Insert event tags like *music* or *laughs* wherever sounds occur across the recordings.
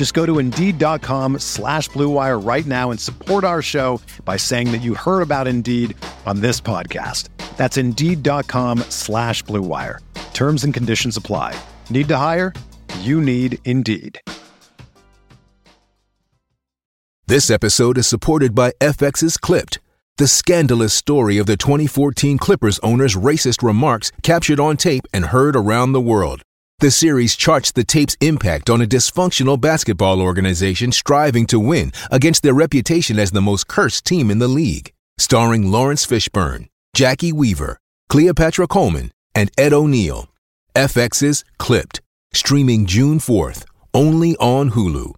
Just go to Indeed.com slash BlueWire right now and support our show by saying that you heard about Indeed on this podcast. That's Indeed.com slash BlueWire. Terms and conditions apply. Need to hire? You need Indeed. This episode is supported by FX's Clipped, the scandalous story of the 2014 Clippers owner's racist remarks captured on tape and heard around the world. The series charts the tape's impact on a dysfunctional basketball organization striving to win against their reputation as the most cursed team in the league. Starring Laurence Fishburne, Jacki Weaver, Cleopatra Coleman, and Ed O'Neill. FX's Clipped, streaming June 4th, only on Hulu.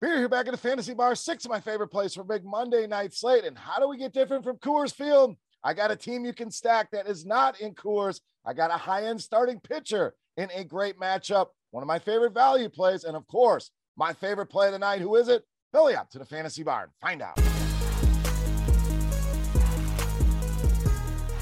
We're here back at the Fantasy Bar, six of my favorite plays for big Monday night slate. And how do we get different from Coors Field? I got a team you can stack that is not in Coors. I got a high end starting pitcher in a great matchup. One of my favorite value plays. And of course, my favorite play of the night. Who is it? Belly up to the Fantasy Bar and find out.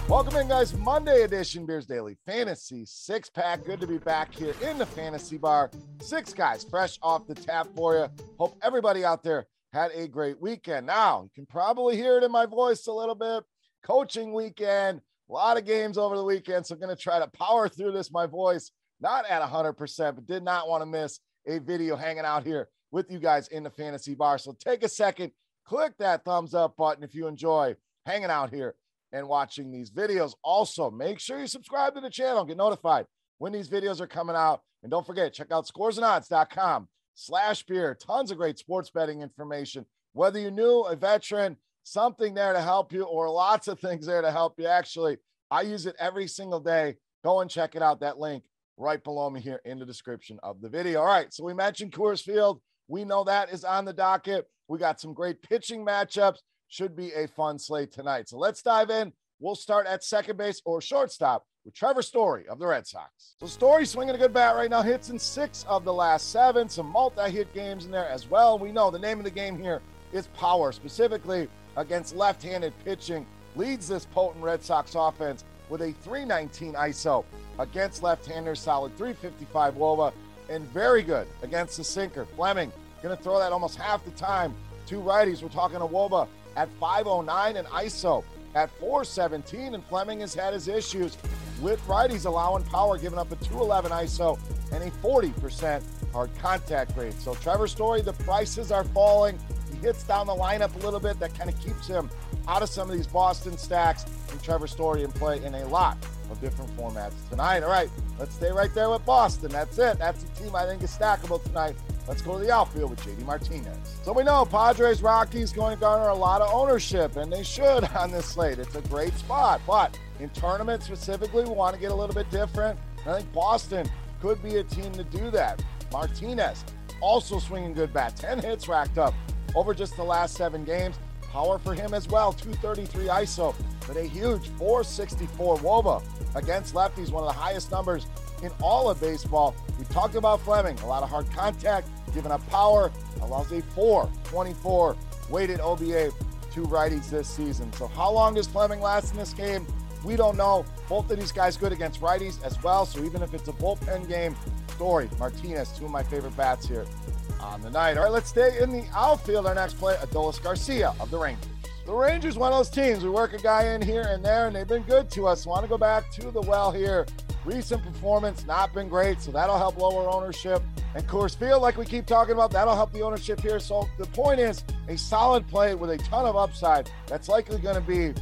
Welcome in, guys. Monday edition Beers Daily Fantasy Six Pack. Good to be back here in the Fantasy Bar. Six guys fresh off the tap for you. Hope everybody out there had a great weekend. Now, you can probably hear it in my voice a little bit. Coaching weekend, a lot of games over the weekend. So I'm going to try to power through this. My voice not at 100%, but did not want to miss a video hanging out here with you guys in the Fantasy Bar. So take a second, click that thumbs up button if you enjoy hanging out here and watching these videos. Also, make sure you subscribe to the channel, get notified when these videos are coming out. And don't forget, check out scoresandodds.com slash beer. Tons of great sports betting information. Whether you're new, a veteran, something there to help you, or lots of things there to help you. Actually, I use it every single day. Go and check it out. That link right below me here in the description of the video. All right. So we mentioned Coors Field. We know that is on the docket. We got some great pitching matchups should be a fun slate tonight. So let's dive in. We'll start at second base or shortstop with Trevor Story of the Red Sox. So Story swinging a good bat right now, hits in six of the last seven, some multi-hit games in there as well. We know the name of the game here is power, specifically against left-handed pitching. Leads this potent Red Sox offense with a 319 ISO against left-handers, solid 355 WOBA, and very good against the sinker. Fleming going to throw that almost half the time. Two righties. We're talking a WOBA at 509 and ISO at 417. And Fleming has had his issues with righties allowing power, giving up a 211 ISO and a 40% hard contact rate. So Trevor Story, the prices are falling. Hits down the lineup a little bit. That kind of keeps him out of some of these Boston stacks. And Trevor Story in play in a lot of different formats tonight. All right, let's stay right there with Boston. That's it. That's the team I think is stackable tonight. Let's go to the outfield with JD Martinez. So we know Padres Rockies going to garner a lot of ownership, and they should *laughs* on this slate. It's a great spot, but in tournaments specifically, we want to get a little bit different. I think Boston could be a team to do that. Martinez also swinging good bat, 10 hits racked up over just the last seven games. Power for him as well, 233 ISO, but a huge 464 WOBA against lefties, one of the highest numbers in all of baseball. We talked about Fleming, a lot of hard contact, giving up power, allows a 424 weighted OBA to righties this season. So, how long does Fleming last in this game? We don't know. Both of these guys good against righties as well. So, even if it's a bullpen game, Story, Martinez, two of my favorite bats here on the night. All right, let's stay in the outfield. Our next play, Adolis Garcia of the Rangers. The Rangers, one of those teams. We work a guy in here and there, and they've been good to us. Want to go back to the well here. Recent performance not been great, so that'll help lower ownership. And Coors Field, like we keep talking about, that'll help the ownership here. So the point is, a solid play with a ton of upside. That's likely going to be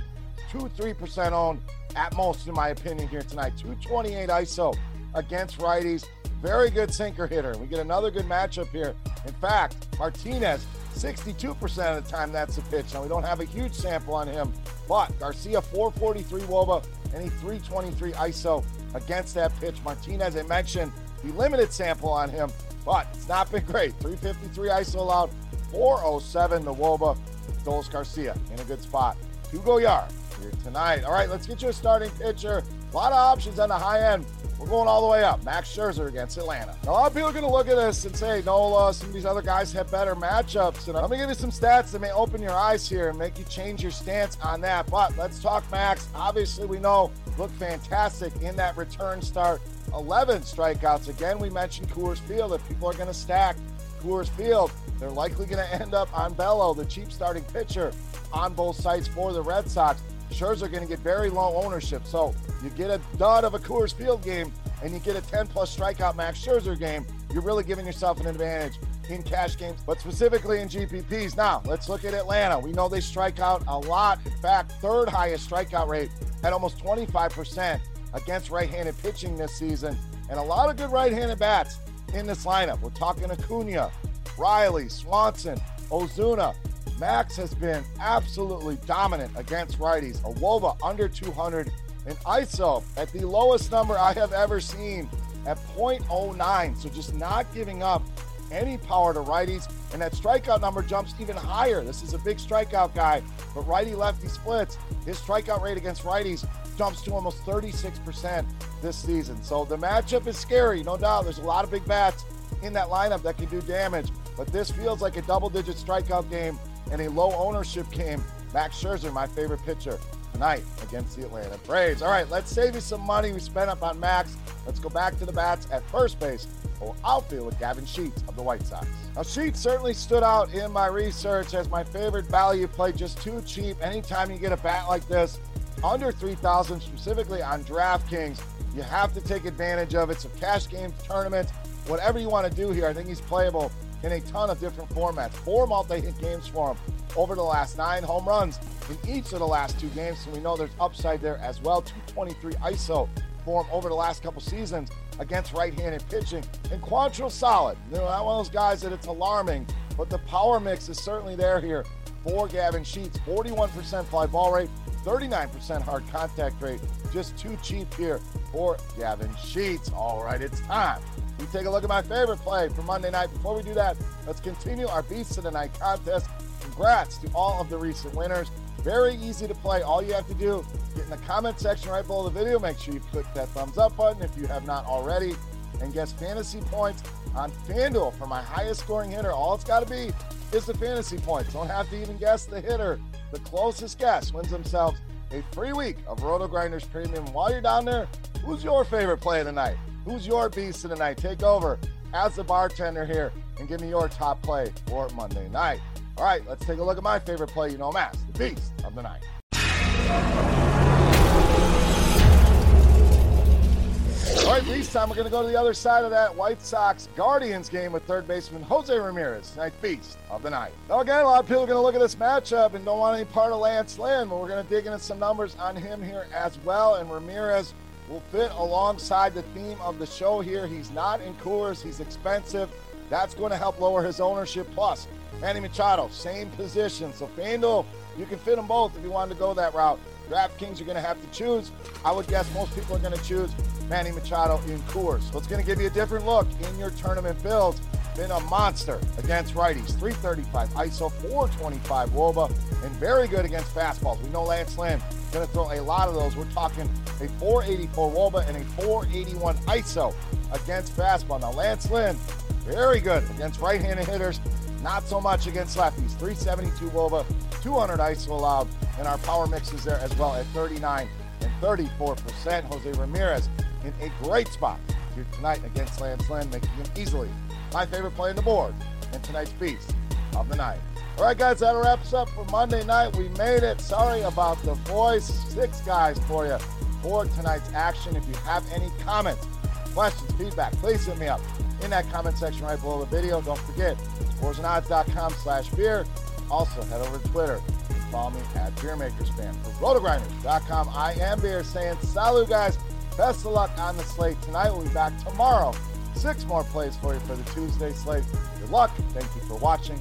2 3% owned at most, in my opinion, here tonight. 228 ISO against righties. Very good sinker hitter. We get another good matchup here. In fact, Martinez, 62% of the time that's the pitch. Now, we don't have a huge sample on him, but Garcia, 443 Woba, and he 323 ISO against that pitch. Martinez, I mentioned the limited sample on him, but it's not been great. 353 ISO allowed, 407 the Woba. Dolis Garcia in a good spot. Hugo Yar here tonight. All right, let's get you a starting pitcher. A lot of options on the high end. We're going all the way up. Max Scherzer against Atlanta. Now, a lot of people are going to look at this and say, Nola, some of these other guys have better matchups. And I'm going to give you some stats that may open your eyes here and make you change your stance on that. But let's talk Max. Obviously, we know looked fantastic in that return start. 11 strikeouts. Again, we mentioned Coors Field. If people are going to stack Coors Field, they're likely going to end up on Bello, the cheap starting pitcher, on both sides for the Red Sox. Scherzer going to get very low ownership. So you get a dud of a Coors Field game and you get a 10 plus strikeout Max Scherzer game, you're really giving yourself an advantage in cash games, but specifically in GPPs. Now, let's look at Atlanta. We know they strike out a lot. In fact, third highest strikeout rate at almost 25% against right handed pitching this season, and a lot of good right handed bats in this lineup. We're talking Acuna, Riley, Swanson, Ozuna. Max has been absolutely dominant against righties. A Woba under 200 and ISO at the lowest number I have ever seen at 0.09. So just not giving up any power to righties. And that strikeout number jumps even higher. This is a big strikeout guy, but righty lefty splits. His strikeout rate against righties jumps to almost 36% this season. So the matchup is scary, no doubt. There's a lot of big bats in that lineup that can do damage, but this feels like a double digit strikeout game and a low ownership game. Max Scherzer, my favorite pitcher tonight against the Atlanta Braves. All right, let's save you some money we spent up on Max. Let's go back to the bats at first base or outfield with Gavin Sheets of the White Sox. Now, Sheets certainly stood out in my research as my favorite value play, just too cheap. Anytime you get a bat like this, under 3,000 specifically on DraftKings, you have to take advantage of it. So cash games, tournaments, whatever you want to do here, I think he's playable in a ton of different formats. Four multi-hit games for him over the last nine home runs in each of the last two games. So we know there's upside there as well. 223 ISO for him over the last couple seasons against right-handed pitching. And Quantrill solid. You know, not one of those guys that it's alarming, but the power mix is certainly there here for Gavin Sheets. 41% fly ball rate, 39% hard contact rate. Just too cheap here for Gavin Sheets. All right, it's time. We take a look at my favorite play for Monday night. Before we do that, let's continue our Beast of the Night contest. Congrats to all of the recent winners. Very easy to play. All you have to do, get in the comment section right below the video. Make sure you click that thumbs up button if you have not already. And guess fantasy points on FanDuel for my highest scoring hitter. All it's got to be is the fantasy points. Don't have to even guess the hitter. The closest guess wins themselves a free week of RotoGrinders Premium. While you're down there, who's your favorite play of the night? Who's your beast of the night? Take over as the bartender here and give me your top play for Monday night. All right, let's take a look at my favorite play. You know, Mass, the beast of the night. All right, this time we're going to go to the other side of that White Sox Guardians game with third baseman Jose Ramirez, night beast of the night. Now, again, a lot of people are going to look at this matchup and don't want any part of Lance Lynn, but we're going to dig into some numbers on him here as well. And Ramirez will fit alongside the theme of the show here. He's not in Coors, he's expensive. That's going to help lower his ownership. Plus, Manny Machado, same position. So, FanDuel, you can fit them both if you wanted to go that route. DraftKings, you're going to have to choose. I would guess most people are going to choose Manny Machado in Coors. So it's going to give you a different look in your tournament builds. Been a monster against righties, 335 ISO, 425 Woba, and very good against fastballs. We know Lance Lynn going to throw a lot of those. We're talking a 484 Woba and a 481 ISO against fastball. Now Lance Lynn, very good against right-handed hitters, not so much against lefties. 372 Woba, 200 ISO allowed, and our power mix is there as well at 39 and 34%. Jose Ramirez in a great spot here tonight against Lance Lynn, making him easily my favorite play on the board and tonight's beast of the night. All right, guys, that wraps up for Monday night. We made it. Sorry about the voice. Six guys for you for tonight's action. If you have any comments, questions, feedback, please hit me up in that comment section right below the video. Don't forget, scoresandodds.com slash beer. Also, head over to Twitter and Follow me at BeerMakersFan. For RotoGrinders.com, I am Beer saying salut, guys. Best of luck on the slate tonight. We'll be back tomorrow. Six more plays for you for the Tuesday slate. Good luck. Thank you for watching.